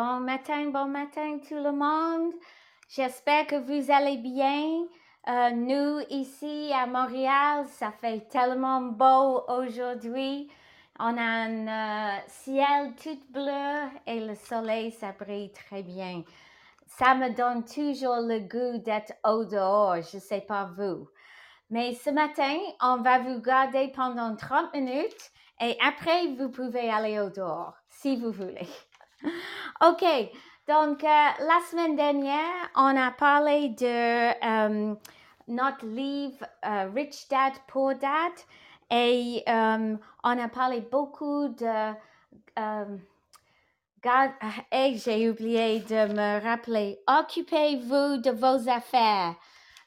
Bon matin, bon matin tout le monde. J'espère que vous allez bien. Euh, nous, ici à Montréal, ça fait tellement beau aujourd'hui. On a un euh, ciel tout bleu et le soleil, ça brille très bien. Ça me donne toujours le goût d'être au dehors, je ne sais pas vous. Mais ce matin, on va vous garder pendant 30 minutes et après, vous pouvez aller au dehors si vous voulez. OK, donc euh, la semaine dernière, on a parlé de euh, notre livre euh, Rich Dad, Poor Dad et on a parlé beaucoup de... et j'ai oublié de me rappeler, occupez-vous de vos affaires.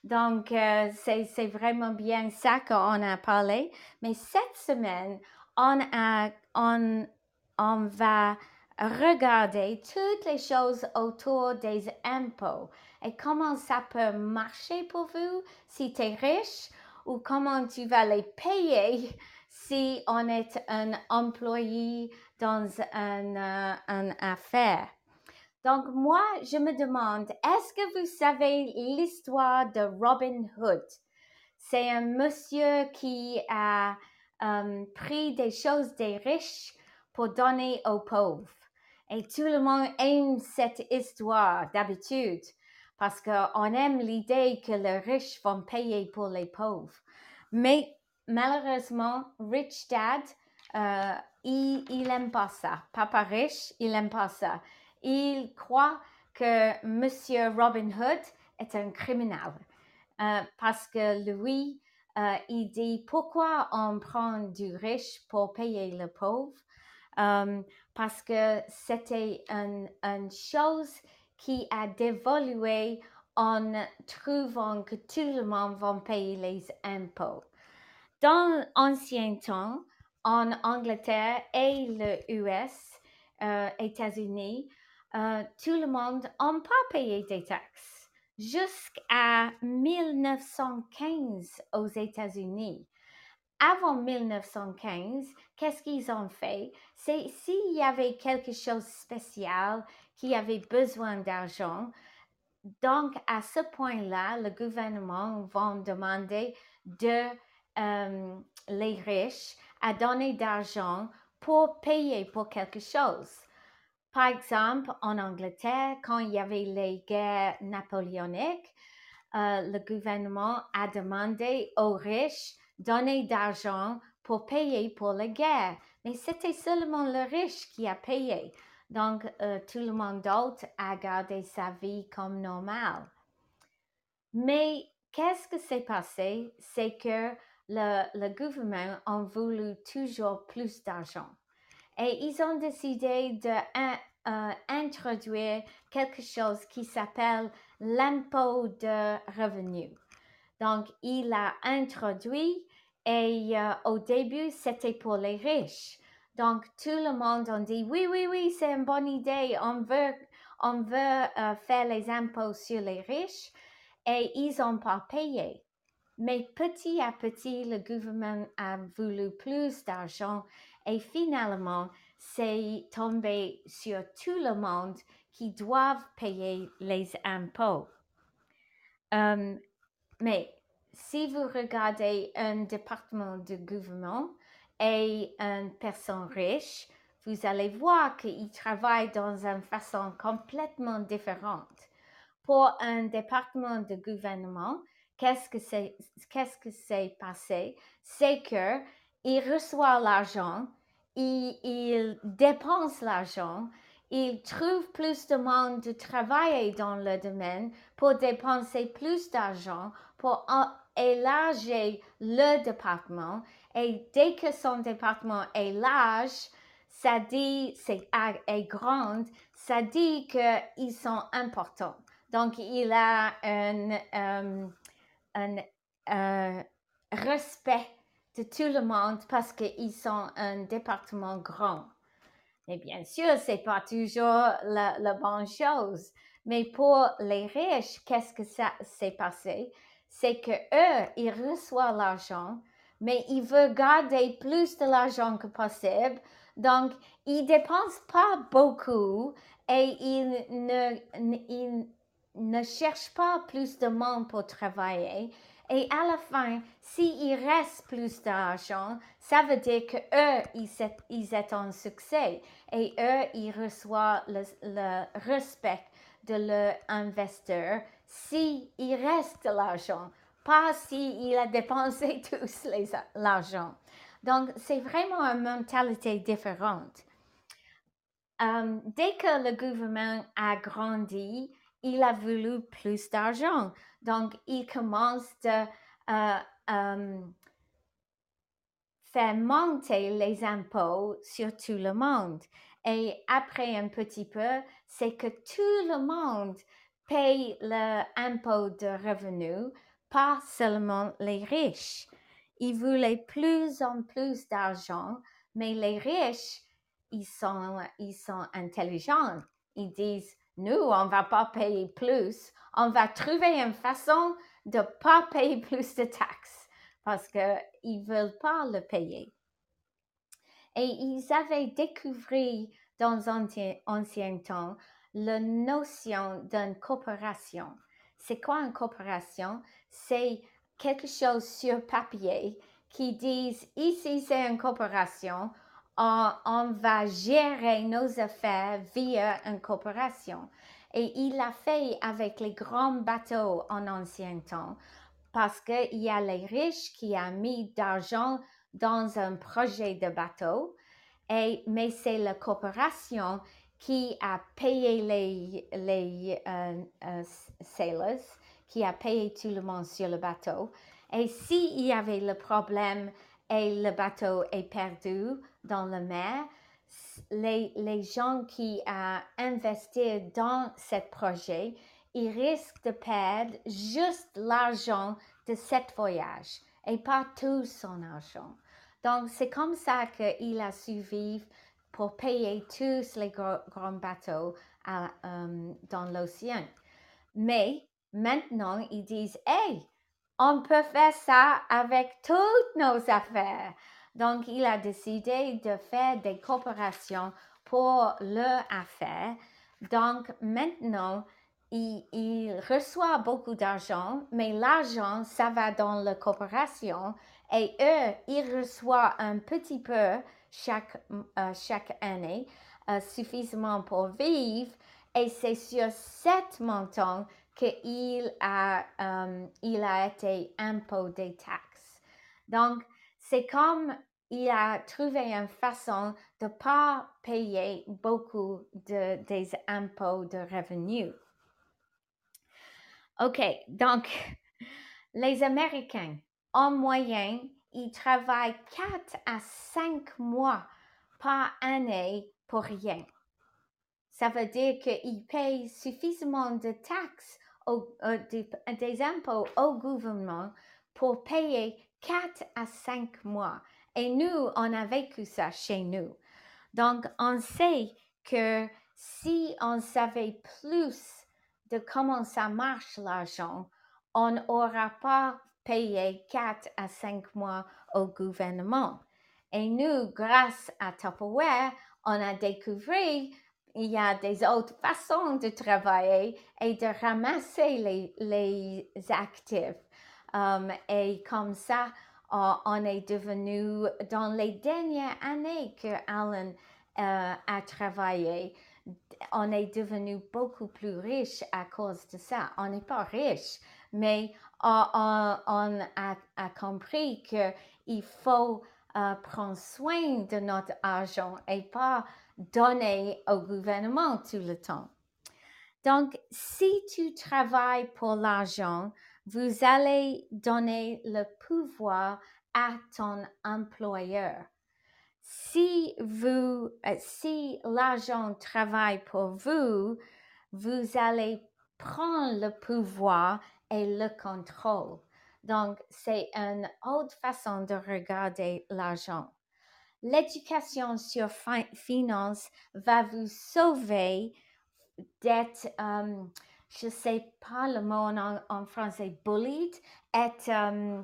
Donc, c'est vraiment bien ça qu'on a parlé. Mais cette semaine, on, a, on, on va regarder toutes les choses autour des impôts et comment ça peut marcher pour vous si tu es riche ou comment tu vas les payer si on est un employé dans un affaire. Donc moi, je me demande, est-ce que vous savez l'histoire de Robin Hood? C'est un monsieur qui a euh, pris des choses des riches pour donner aux pauvres. Et tout le monde aime cette histoire d'habitude parce qu'on aime l'idée que les riches vont payer pour les pauvres. Mais malheureusement, Rich Dad, euh, il, il pas ça. Papa riche, il aime pas ça. Il croit que Monsieur Robin Hood est un criminel euh, parce que lui, euh, il dit pourquoi on prend du riche pour payer le pauvre? Euh, parce que c'était une, chose qui a dévolué en trouvant que tout le monde va payer les impôts. Dans l'ancien temps, en Angleterre et les US, euh, États-Unis, euh, tout le monde n'a pas payé des taxes. Jusqu'à 1915 aux États-Unis avant 1915, qu'est-ce qu'ils ont fait? C'est s'il y avait quelque chose de spécial qui avait besoin d'argent, donc à ce point-là, le gouvernement va demander de euh, les riches à donner d'argent pour payer pour quelque chose. Par exemple, en Angleterre, quand il y avait les guerres napoléoniques, euh, le gouvernement a demandé aux riches donner d'argent pour payer pour la guerre. Mais c'était seulement le riche qui a payé. Donc, euh, tout le monde d'autre a gardé sa vie comme normale. Mais qu'est-ce que s'est passé? C'est que le, le, gouvernement a voulu toujours plus d'argent. Et ils ont décidé d'introduire euh, quelque chose qui s'appelle l'impôt de revenu. Donc, il a introduit et euh, au début, c'était pour les riches. Donc, tout le monde a dit, oui, oui, oui, c'est une bonne idée. On veut, on veut euh, faire les impôts sur les riches. Et ils n'ont pas payé. Mais petit à petit, le gouvernement a voulu plus d'argent et finalement, c'est tombé sur tout le monde qui doivent payer les impôts. Euh, mais si vous regardez un département de gouvernement et une personne riche, vous allez voir qu'il travaille dans une façon complètement différente. Pour un département de gouvernement, qu'est-ce que c'est, qu'est-ce que passé? C'est que il reçoit l'argent, il, il dépense l'argent, il trouve plus de monde de travailler dans le domaine pour dépenser plus d'argent, pour élargir le département et dès que son département est large, ça dit, c'est est grand, ça dit qu'ils sont importants. Donc, il a un, euh, un euh, respect de tout le monde parce qu'ils sont un département grand. Mais bien sûr, c'est pas toujours la bonne chose. Mais pour les riches, qu'est-ce que ça s'est passé? C'est que eux, ils reçoivent l'argent, mais il veut garder plus de l'argent que possible. Donc, il dépense pas beaucoup et il ne, il ne cherche pas plus de monde pour travailler. Et à la fin, s'il reste plus d'argent, ça veut dire que eux, ils, ils sont en succès et eux, ils reçoivent le, le respect de l'investisseur s'il reste de l'argent, pas s'il a dépensé tout l'argent. Donc, c'est vraiment une mentalité différente. Euh, dès que le gouvernement a grandi, il a voulu plus d'argent. Donc, il commence de euh, euh, faire monter les impôts sur tout le monde. Et après un petit peu, c'est que tout le monde paye l'impôt de revenu, pas seulement les riches. Ils voulaient plus en plus d'argent, mais les riches, ils sont, ils sont intelligents. Ils disent, nous, on va pas payer plus, on va trouver une façon de pas payer plus de taxes parce qu'ils ne veulent pas le payer. Et ils avaient découvert dans ancien, ancien temps la notion d'une coopération. C'est quoi une coopération? C'est quelque chose sur papier qui dit ici c'est une coopération, on, va gérer nos affaires via une coopération. Et il l'a fait avec les grands bateaux en ancien temps parce qu'il y a les riches qui ont mis d'argent dans un projet de bateau, et, mais c'est la coopération qui a payé les, les euh, euh, sailors, qui a payé tout le monde sur le bateau. Et s'il y avait le problème et le bateau est perdu dans la mer, les, les gens qui ont investi dans ce projet, ils risquent de perdre juste l'argent de ce voyage et pas tout son argent. Donc, c'est comme ça qu'il a survécu pour payer tous les grands bateaux euh, dans l'océan. Mais maintenant, ils disent, hey, on peut faire ça avec toutes nos affaires. Donc, il a décidé de faire des coopérations pour leur affaire. Donc, maintenant, il, reçoit beaucoup d'argent, mais l'argent, ça va dans la coopération et eux, ils reçoivent un petit peu chaque, euh, chaque année, euh, suffisamment pour vivre. Et c'est sur cette montant qu'il a, euh, a été impôt des taxes. Donc, c'est comme il a trouvé une façon de ne pas payer beaucoup de, des impôts de revenus. OK, donc, les Américains, en moyenne, ils travaillent 4 à 5 mois par année pour rien. Ça veut dire qu'ils payent suffisamment de taxes, euh, des impôts au gouvernement pour payer 4 à 5 mois. Et nous, on a vécu ça chez nous. Donc, on sait que si on savait plus de comment ça marche l'argent, on n'aura pas payé 4 à 5 mois au gouvernement. Et nous, grâce à Tupperware, on a découvert il y a des autres façons de travailler et de ramasser les, les actifs. Um, et comme ça, on est devenu, dans les dernières années que Alan euh, a travaillé, on est devenu beaucoup plus riche à cause de ça. On n'est pas riche, mais on, a, compris qu'il faut euh, prendre soin de notre argent et pas donner au gouvernement tout le temps. Donc, si tu travailles pour l'argent, vous allez donner le pouvoir à ton employeur. Si euh, si l'argent travaille pour vous, vous allez prendre le pouvoir et le contrôle. Donc, c'est une autre façon de regarder l'argent. L'éducation sur finance va vous sauver d'être, euh, je sais pas le mot en, français, bullied, être, euh,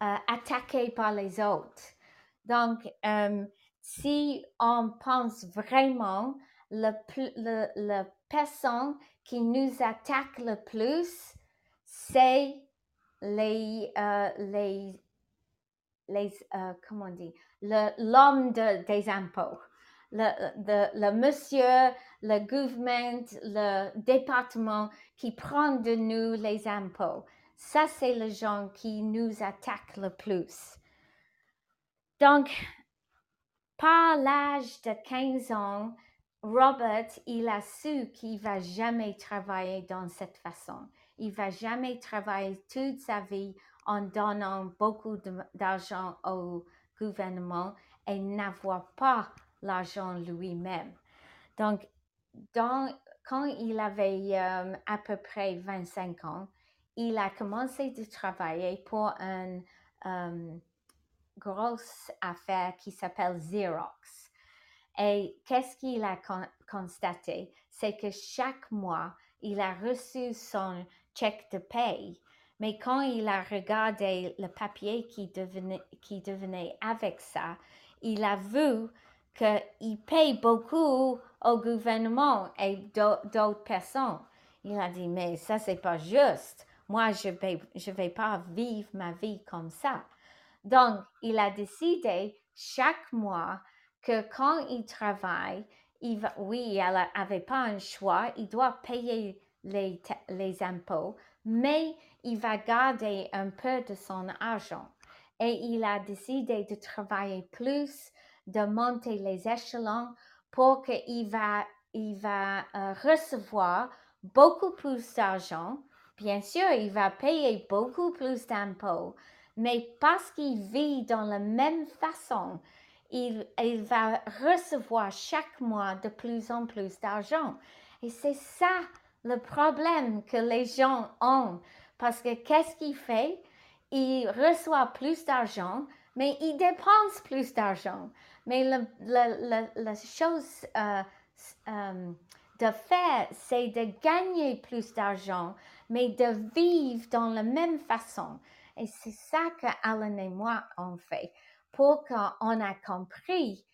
attaqué par les autres. Donc, si on pense vraiment le, le, la personne qui nous attaque le plus, c'est les, les, les comment l'homme des impôts le, le, monsieur, le gouvernement, le département qui prend de nous les impôts. Ça, c'est les gens qui nous attaquent le plus. Donc, par l'âge de 15 ans, Robert, il a su qu'il va jamais travailler dans cette façon. Il va jamais travailler toute sa vie en donnant beaucoup d'argent au gouvernement et n'avoir pas l'argent lui-même. Donc, quand il avait euh, à peu près 25 ans, il a commencé de travailler pour une euh, grosse affaire qui s'appelle Xerox. Et qu'est-ce qu'il a constaté? C'est que chaque mois, il a reçu son chèque de paye, mais quand il a regardé le papier qui devenait, qui devenait avec ça, il a vu qu'il paye beaucoup au gouvernement et d'autres personnes. Il a dit, mais ça, c'est pas juste. Moi, je ne je vais pas vivre ma vie comme ça. Donc, il a décidé chaque mois que quand il travaille, il oui, il n'avait pas un choix, il doit payer les, les impôts, mais il va garder un peu de son argent. Et il a décidé de travailler plus de monter les échelons pour qu'il va, il va euh, recevoir beaucoup plus d'argent. Bien sûr, il va payer beaucoup plus d'impôts, mais parce qu'il vit dans la même façon, il, va recevoir chaque mois de plus en plus d'argent. Et c'est ça le problème que les gens ont. Parce que qu'est-ce qu'il fait? Il reçoit plus d'argent, mais il dépense plus d'argent. Mais la, chose euh, euh, de faire, c'est de gagner plus d'argent, mais de vivre dans la même façon. Et c'est ça que Alan et moi on fait pour qu'on a compris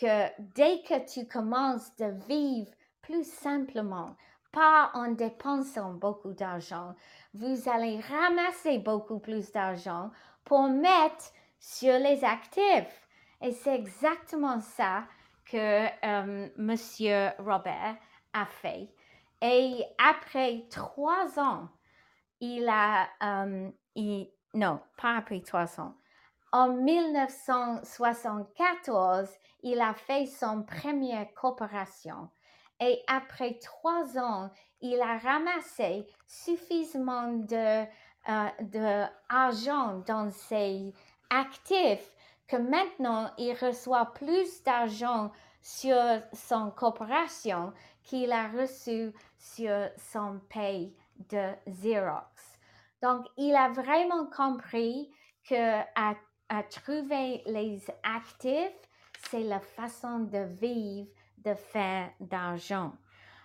que dès que tu commences de vivre plus simplement, pas en dépensant beaucoup d'argent, vous allez ramasser beaucoup plus d'argent pour mettre sur les actifs. Et c'est exactement ça que euh, Monsieur Robert a fait. Et après trois ans, il a, euh, non, pas après trois ans, en 1974, il a fait son première coopération. Et après trois ans, il a ramassé suffisamment de, euh, de dans ses actifs que maintenant il reçoit plus d'argent sur son corporation qu'il a reçu sur son paye de Xerox. Donc, il a vraiment compris que à, trouver les actifs, c'est la façon de vivre, de faire d'argent.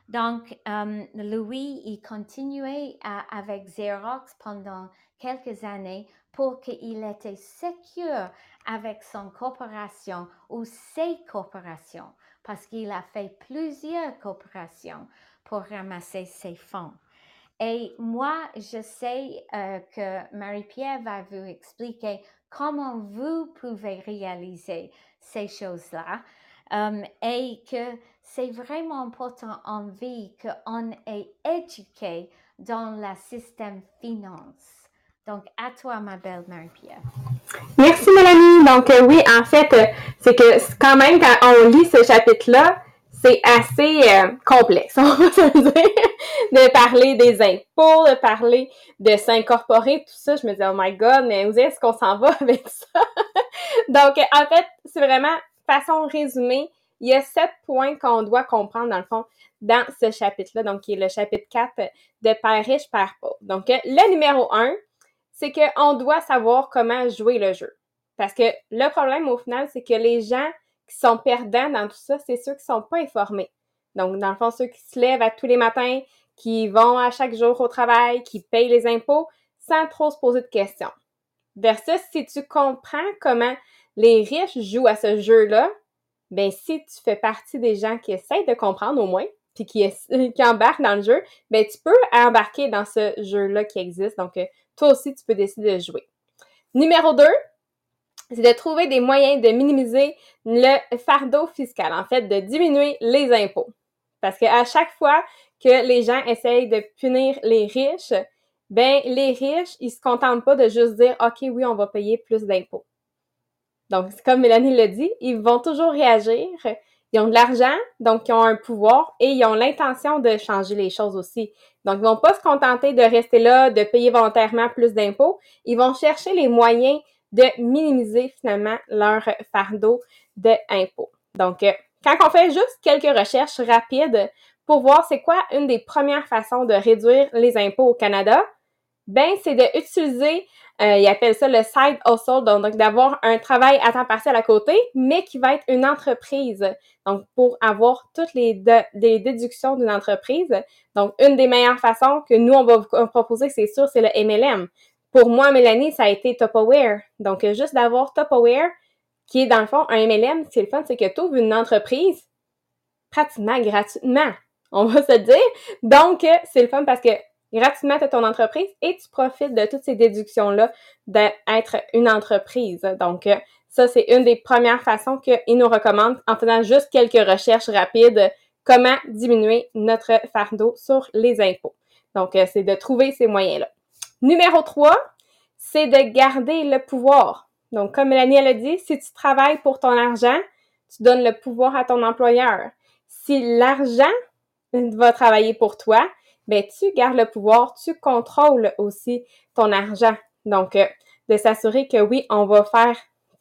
Donc, euh, Louis, il continuait avec Xerox pendant quelques années pour qu'il était sûr avec son coopération ou ses coopérations, parce qu'il a fait plusieurs coopérations pour ramasser ses fonds. Et moi, je sais euh, que Marie-Pierre va vous expliquer comment vous pouvez réaliser ces choses-là euh, et que c'est vraiment important en vie qu'on est éduqué dans le système finance. Donc, à toi, ma belle Marie-Pierre. Merci, Mélanie. Donc, euh, oui, en fait, euh, c'est que quand même, quand on lit ce chapitre-là, c'est assez euh, complexe, on va se dire, de parler des impôts, de parler de s'incorporer, tout ça. Je me dis, oh my God, mais où est-ce qu'on s'en va avec ça? Donc, en fait, c'est vraiment, façon résumée, il y a sept points qu'on doit comprendre, dans le fond, dans ce chapitre-là, donc qui est le chapitre 4 de Père riche, Père pauvre. Donc, le numéro 1, c'est qu'on doit savoir comment jouer le jeu. Parce que le problème au final, c'est que les gens qui sont perdants dans tout ça, c'est ceux qui sont pas informés. Donc, dans le fond, ceux qui se lèvent à tous les matins, qui vont à chaque jour au travail, qui payent les impôts sans trop se poser de questions. Versus si tu comprends comment les riches jouent à ce jeu-là, ben si tu fais partie des gens qui essayent de comprendre au moins, puis qui, qui embarquent dans le jeu, ben tu peux embarquer dans ce jeu-là qui existe. Donc, euh, toi aussi, tu peux décider de jouer. Numéro 2, c'est de trouver des moyens de minimiser le fardeau fiscal, en fait, de diminuer les impôts. Parce qu'à chaque fois que les gens essayent de punir les riches, ben les riches, ils se contentent pas de juste dire OK, oui, on va payer plus d'impôts. Donc, comme Mélanie l'a dit, ils vont toujours réagir. Ils ont de l'argent, donc ils ont un pouvoir et ils ont l'intention de changer les choses aussi. Donc, ils vont pas se contenter de rester là, de payer volontairement plus d'impôts. Ils vont chercher les moyens de minimiser finalement leur fardeau d'impôts. Donc, euh, quand on fait juste quelques recherches rapides pour voir c'est quoi une des premières façons de réduire les impôts au Canada, ben c'est d'utiliser, euh, ils appellent ça le side hustle, donc, d'avoir un travail à temps partiel à côté, mais qui va être une entreprise. Donc, pour avoir toutes les, les déductions d'une entreprise. Donc, une des meilleures façons que nous, on va vous proposer, c'est sûr, c'est le MLM. Pour moi, Mélanie, ça a été Tupperware. Donc, juste d'avoir Tupperware, qui est dans le fond un MLM, c'est le fun, c'est que tu ouvres une entreprise pratiquement gratuitement. On va se dire. Donc, c'est le fun parce que gratuitement, tu as ton entreprise et tu profites de toutes ces déductions-là d'être une entreprise. Donc, ça, c'est une des premières façons qu'ils nous recommandent en faisant juste quelques recherches rapides comment diminuer notre fardeau sur les impôts. Donc, c'est de trouver ces moyens-là. Numéro 3, c'est de garder le pouvoir. Donc, comme Mélanie elle a dit, si tu travailles pour ton argent, tu donnes le pouvoir à ton employeur. Si l'argent va travailler pour toi, ben tu gardes le pouvoir, tu contrôles aussi ton argent. Donc, euh, de s'assurer que oui, on va faire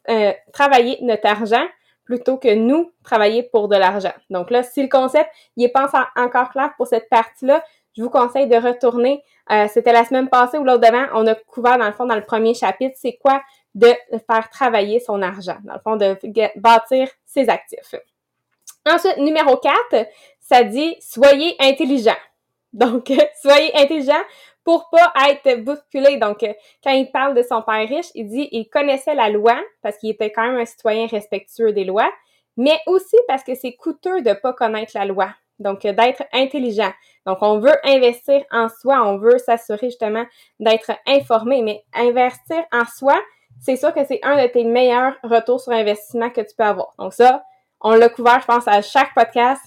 euh, travailler notre argent plutôt que nous travailler pour de l'argent. Donc là, si le concept, il est pas encore clair pour cette partie-là, je vous conseille de retourner. Euh, c'était la semaine passée ou l'autre d'avant, on a couvert dans le fond dans le premier chapitre, c'est quoi de faire travailler son argent, dans le fond de bâtir ses actifs. Ensuite, numéro 4, ça dit soyez intelligent. Donc, soyez intelligent pour pas être bousculé. Donc, quand il parle de son père riche, il dit il connaissait la loi parce qu'il était quand même un citoyen respectueux des lois, mais aussi parce que c'est coûteux de pas connaître la loi. Donc, d'être intelligent. Donc, on veut investir en soi, on veut s'assurer justement d'être informé, mais investir en soi, c'est sûr que c'est un de tes meilleurs retours sur investissement que tu peux avoir. Donc ça, on l'a couvert, je pense, à chaque podcast.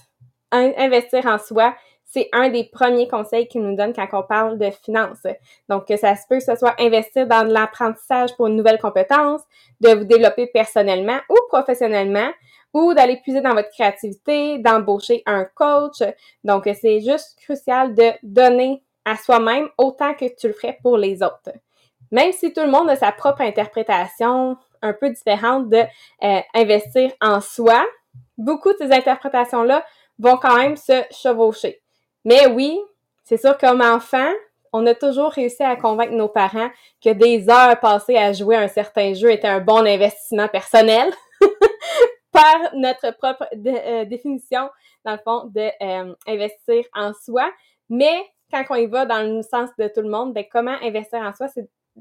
Investir en soi, c'est un des premiers conseils qu'ils nous donnent quand on parle de finances. Donc, que ça se peut que ce soit investir dans l'apprentissage pour une nouvelle compétence, de vous développer personnellement ou professionnellement, ou d'aller puiser dans votre créativité, d'embaucher un coach. Donc, c'est juste crucial de donner à soi-même autant que tu le ferais pour les autres. Même si tout le monde a sa propre interprétation un peu différente de euh, investir en soi, beaucoup de ces interprétations-là vont quand même se chevaucher. Mais oui, c'est sûr comme enfant, on a toujours réussi à convaincre nos parents que des heures passées à jouer un certain jeu était un bon investissement personnel par notre propre euh, définition, dans le fond, de euh, investir en soi. Mais quand on y va dans le sens de tout le monde, ben, comment investir en soi,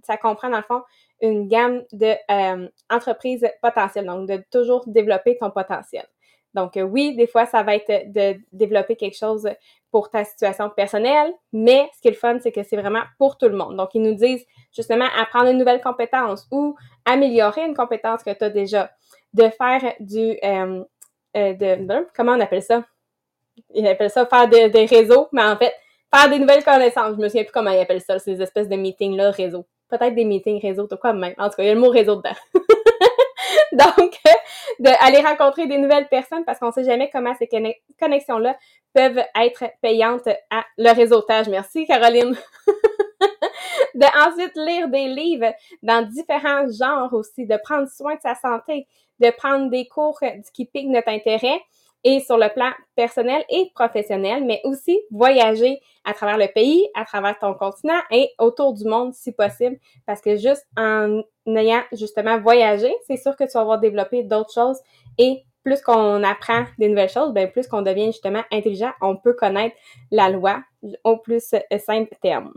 ça comprend dans le fond une gamme de euh, entreprises potentielles, donc de toujours développer ton potentiel. Donc euh, oui, des fois, ça va être de développer quelque chose pour ta situation personnelle, mais ce qui est le fun, c'est que c'est vraiment pour tout le monde. Donc, ils nous disent justement apprendre une nouvelle compétence ou améliorer une compétence que tu as déjà, de faire du euh, de comment on appelle ça? Ils appellent ça faire des réseaux, mais en fait, faire des nouvelles connaissances. Je me souviens plus comment ils appellent ça, ces espèces de meetings-là, réseau peut-être des meetings réseau, ou quoi même? En tout cas, il y a le mot réseau dedans. Donc, d'aller rencontrer des nouvelles personnes parce qu'on ne sait jamais comment ces connexions-là peuvent être payantes à le réseautage. Merci, Caroline. de ensuite lire des livres dans différents genres aussi, de prendre soin de sa santé, de prendre des cours qui piquent notre intérêt et sur le plan personnel et professionnel, mais aussi voyager à travers le pays, à travers ton continent et autour du monde si possible, parce que juste en ayant justement voyagé, c'est sûr que tu vas avoir développé d'autres choses et plus qu'on apprend des nouvelles choses, ben plus qu'on devient justement intelligent, on peut connaître la loi au plus simple terme.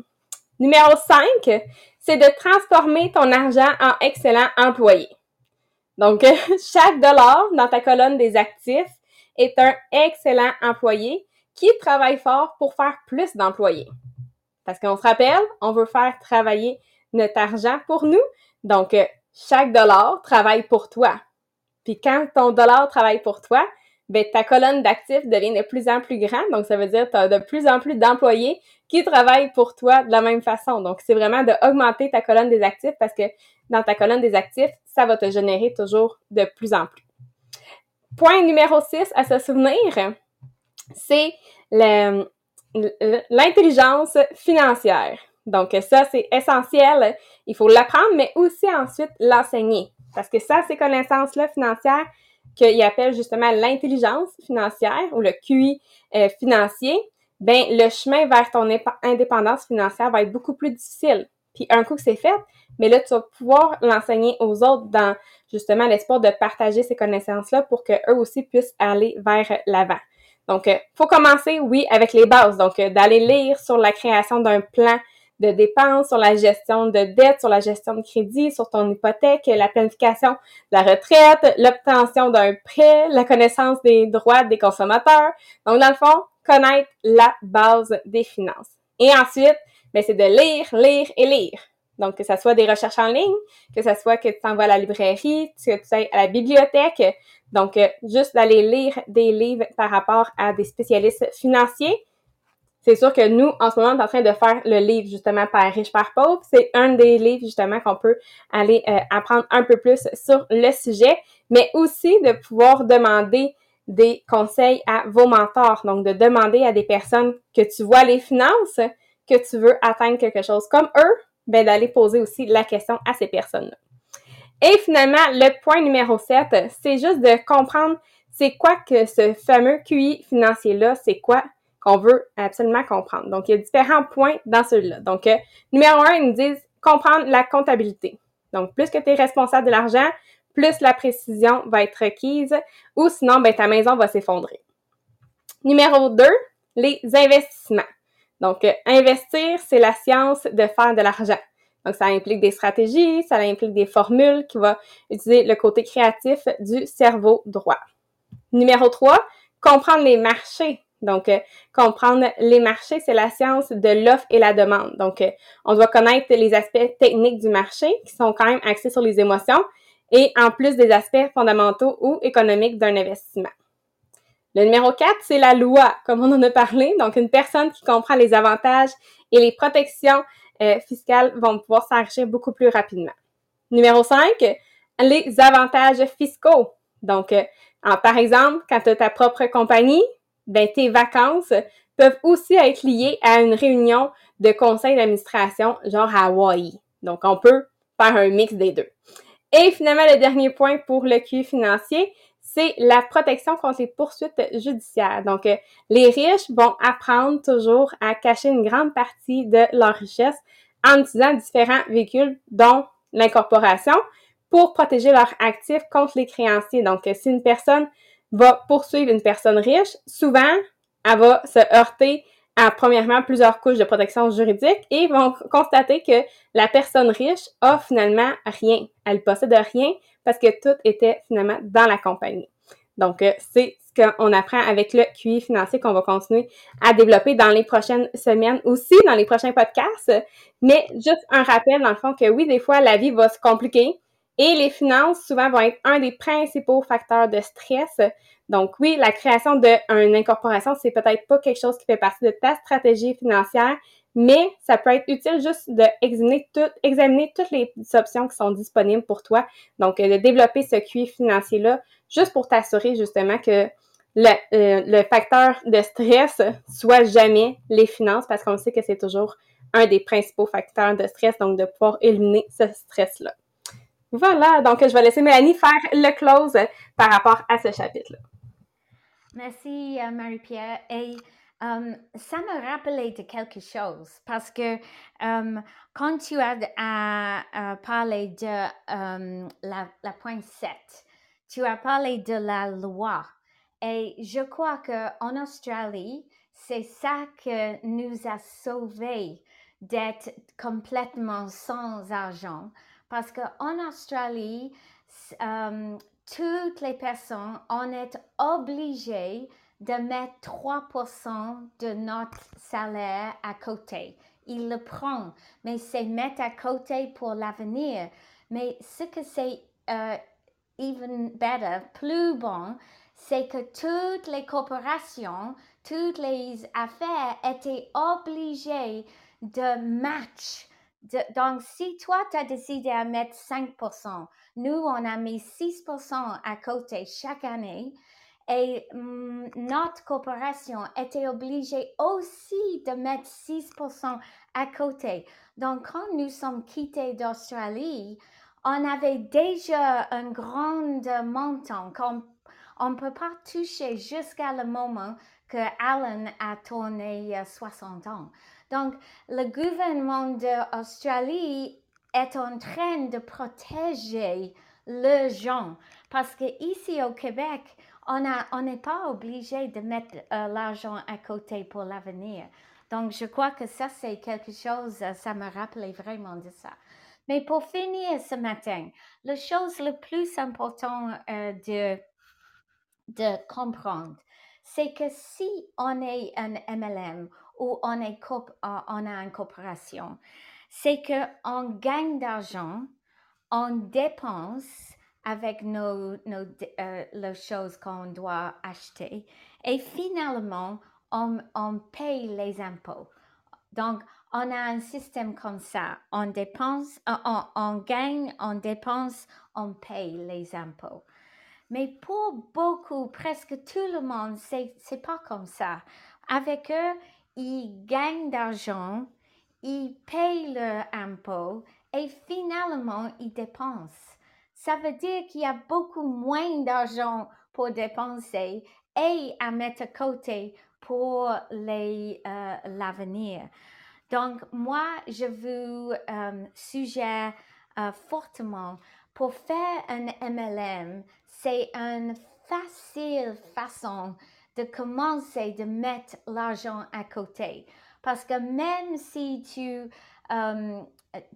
Numéro 5, c'est de transformer ton argent en excellent employé. Donc, chaque dollar dans ta colonne des actifs est un excellent employé qui travaille fort pour faire plus d'employés. Parce qu'on se rappelle, on veut faire travailler notre argent pour nous. Donc, chaque dollar travaille pour toi. Puis quand ton dollar travaille pour toi, ben, ta colonne d'actifs devient de plus en plus grande. Donc, ça veut dire que tu as de plus en plus d'employés qui travaillent pour toi de la même façon. Donc, c'est vraiment d'augmenter ta colonne des actifs parce que dans ta colonne des actifs, ça va te générer toujours de plus en plus. Point numéro 6 à se souvenir, c'est l'intelligence financière. Donc, ça, c'est essentiel. Il faut l'apprendre, mais aussi ensuite l'enseigner. Parce que ça, ces connaissances-là financières, qu'il appelle justement l'intelligence financière ou le QI euh, financier, ben le chemin vers ton indépendance financière va être beaucoup plus difficile. Puis un coup que c'est fait, mais là tu vas pouvoir l'enseigner aux autres dans justement l'espoir de partager ces connaissances-là pour que eux aussi puissent aller vers l'avant. Donc, il euh, faut commencer, oui, avec les bases. Donc, euh, d'aller lire sur la création d'un plan de dépenses, sur la gestion de dette, sur la gestion de crédit, sur ton hypothèque, la planification de la retraite, l'obtention d'un prêt, la connaissance des droits des consommateurs. Donc, dans le fond, connaître la base des finances. Et ensuite, ben, c'est de lire, lire et lire. Donc, que ce soit des recherches en ligne, que ce soit que tu t'envoies à la librairie, que tu ailles à la bibliothèque. Donc, euh, juste d'aller lire des livres par rapport à des spécialistes financiers c'est sûr que nous, en ce moment, on est en train de faire le livre justement par riche par pauvre. C'est un des livres justement qu'on peut aller euh, apprendre un peu plus sur le sujet, mais aussi de pouvoir demander des conseils à vos mentors. Donc, de demander à des personnes que tu vois les finances, que tu veux atteindre quelque chose comme eux, ben d'aller poser aussi la question à ces personnes-là. Et finalement, le point numéro 7, c'est juste de comprendre c'est quoi que ce fameux QI financier-là, c'est quoi qu'on veut absolument comprendre. Donc, il y a différents points dans celui-là. Donc, euh, numéro un, ils nous disent comprendre la comptabilité. Donc, plus que tu es responsable de l'argent, plus la précision va être requise ou sinon, ben, ta maison va s'effondrer. Numéro 2, les investissements. Donc, euh, investir, c'est la science de faire de l'argent. Donc, ça implique des stratégies, ça implique des formules qui vont utiliser le côté créatif du cerveau droit. Numéro 3, comprendre les marchés. Donc, euh, comprendre les marchés, c'est la science de l'offre et la demande. Donc, euh, on doit connaître les aspects techniques du marché qui sont quand même axés sur les émotions et en plus des aspects fondamentaux ou économiques d'un investissement. Le numéro 4, c'est la loi, comme on en a parlé. Donc, une personne qui comprend les avantages et les protections euh, fiscales vont pouvoir s'enrichir beaucoup plus rapidement. Numéro 5, les avantages fiscaux. Donc, par exemple, quand tu as ta propre compagnie, ben, tes vacances peuvent aussi être liées à une réunion de conseil d'administration, genre à Hawaii. Donc, on peut faire un mix des deux. Et finalement, le dernier point pour le QI financier, c'est la protection contre les poursuites judiciaires. Donc, euh, les riches vont apprendre toujours à cacher une grande partie de leur richesse en utilisant différents véhicules, dont l'incorporation, pour protéger leurs actifs contre les créanciers. Donc, si une personne va poursuivre une personne riche, souvent, elle va se heurter à, premièrement, plusieurs couches de protection juridique et vont constater que la personne riche a finalement rien. Elle possède rien parce que tout était finalement dans la compagnie. Donc, euh, c'est ce qu'on apprend avec le QI financier qu'on va continuer à développer dans les prochaines semaines aussi, dans les prochains podcasts. Mais juste un rappel, dans le fond, que oui, des fois, la vie va se compliquer. Et les finances, souvent, vont être un des principaux facteurs de stress. Donc oui, la création d'une incorporation, c'est peut-être pas quelque chose qui fait partie de ta stratégie financière, mais ça peut être utile juste d'examiner tout, examiner toutes les options qui sont disponibles pour toi. Donc, euh, de développer ce QI financier-là, juste pour t'assurer justement que le, euh, le, facteur de stress soit jamais les finances, parce qu'on sait que c'est toujours un des principaux facteurs de stress, donc de pouvoir éliminer ce stress-là. Voilà, donc je vais laisser Mélanie faire le close par rapport à ce chapitre-là. Merci, euh, Marie-Pierre. Et euh, ça me rappelait de quelque chose parce que euh, quand tu as parlé de la, la point 7, tu as parlé de la loi. Et je crois qu'en Australie, c'est ça que nous a sauvés d'être complètement sans argent parce qu'en Australie, euh, toutes les personnes, on est obligé de mettre 3% de notre salaire à côté. Il le prend, mais c'est mettre à côté pour l'avenir. Mais ce que c'est euh, even better, plus bon, c'est que toutes les corporations, toutes les affaires étaient obligées de match. Donc, si toi, tu as décidé à mettre 5%, nous, on a mis 6% à côté chaque année et mm, notre corporation était obligée aussi de mettre 6% à côté. Donc, quand nous sommes quittés d'Australie, on avait déjà un grand montant qu'on on ne peut pas toucher jusqu'à le moment que Alan a tourné 60 euh, ans. Donc, le gouvernement d'Australie est en train de protéger les gens parce que ici au Québec, on n'est pas obligé de mettre euh, l'argent à côté pour l'avenir. Donc, je crois que ça, c'est quelque chose, euh, ça me rappelait vraiment de ça. Mais pour finir ce matin, la chose la plus importante de de comprendre, c'est que si on est un MLM ou on, est on a une coopération, c'est qu'on gagne d'argent, on dépense avec nos, euh, les choses qu'on doit acheter et finalement, on, on paye les impôts. Donc, on a un système comme ça. On dépense, euh, on, on gagne, on dépense, on paye les impôts. Mais pour beaucoup, presque tout le monde, c'est pas comme ça. Avec eux, ils gagnent d'argent, ils payent leur impôt et finalement, ils dépensent. Ça veut dire qu'il y a beaucoup moins d'argent pour dépenser et à mettre à côté pour euh, l'avenir. Donc, moi, je vous euh, suggère euh, fortement pour faire un MLM, c'est une facile façon de commencer de mettre l'argent à côté. Parce que même si tu, euh,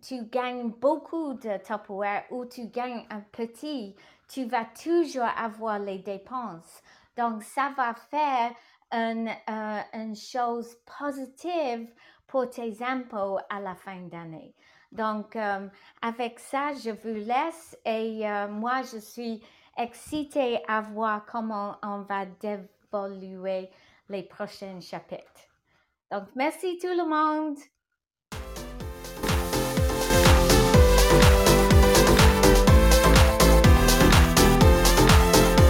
tu gagnes beaucoup de Tupperware ou tu gagnes un petit, tu vas toujours avoir les dépenses. Donc, ça va faire une, euh, une chose positive pour tes impôts à la fin d'année. Donc, euh, avec ça, je vous laisse et moi, je suis excitée à voir comment on va dévoluer les prochains chapitres. Donc, merci tout le monde.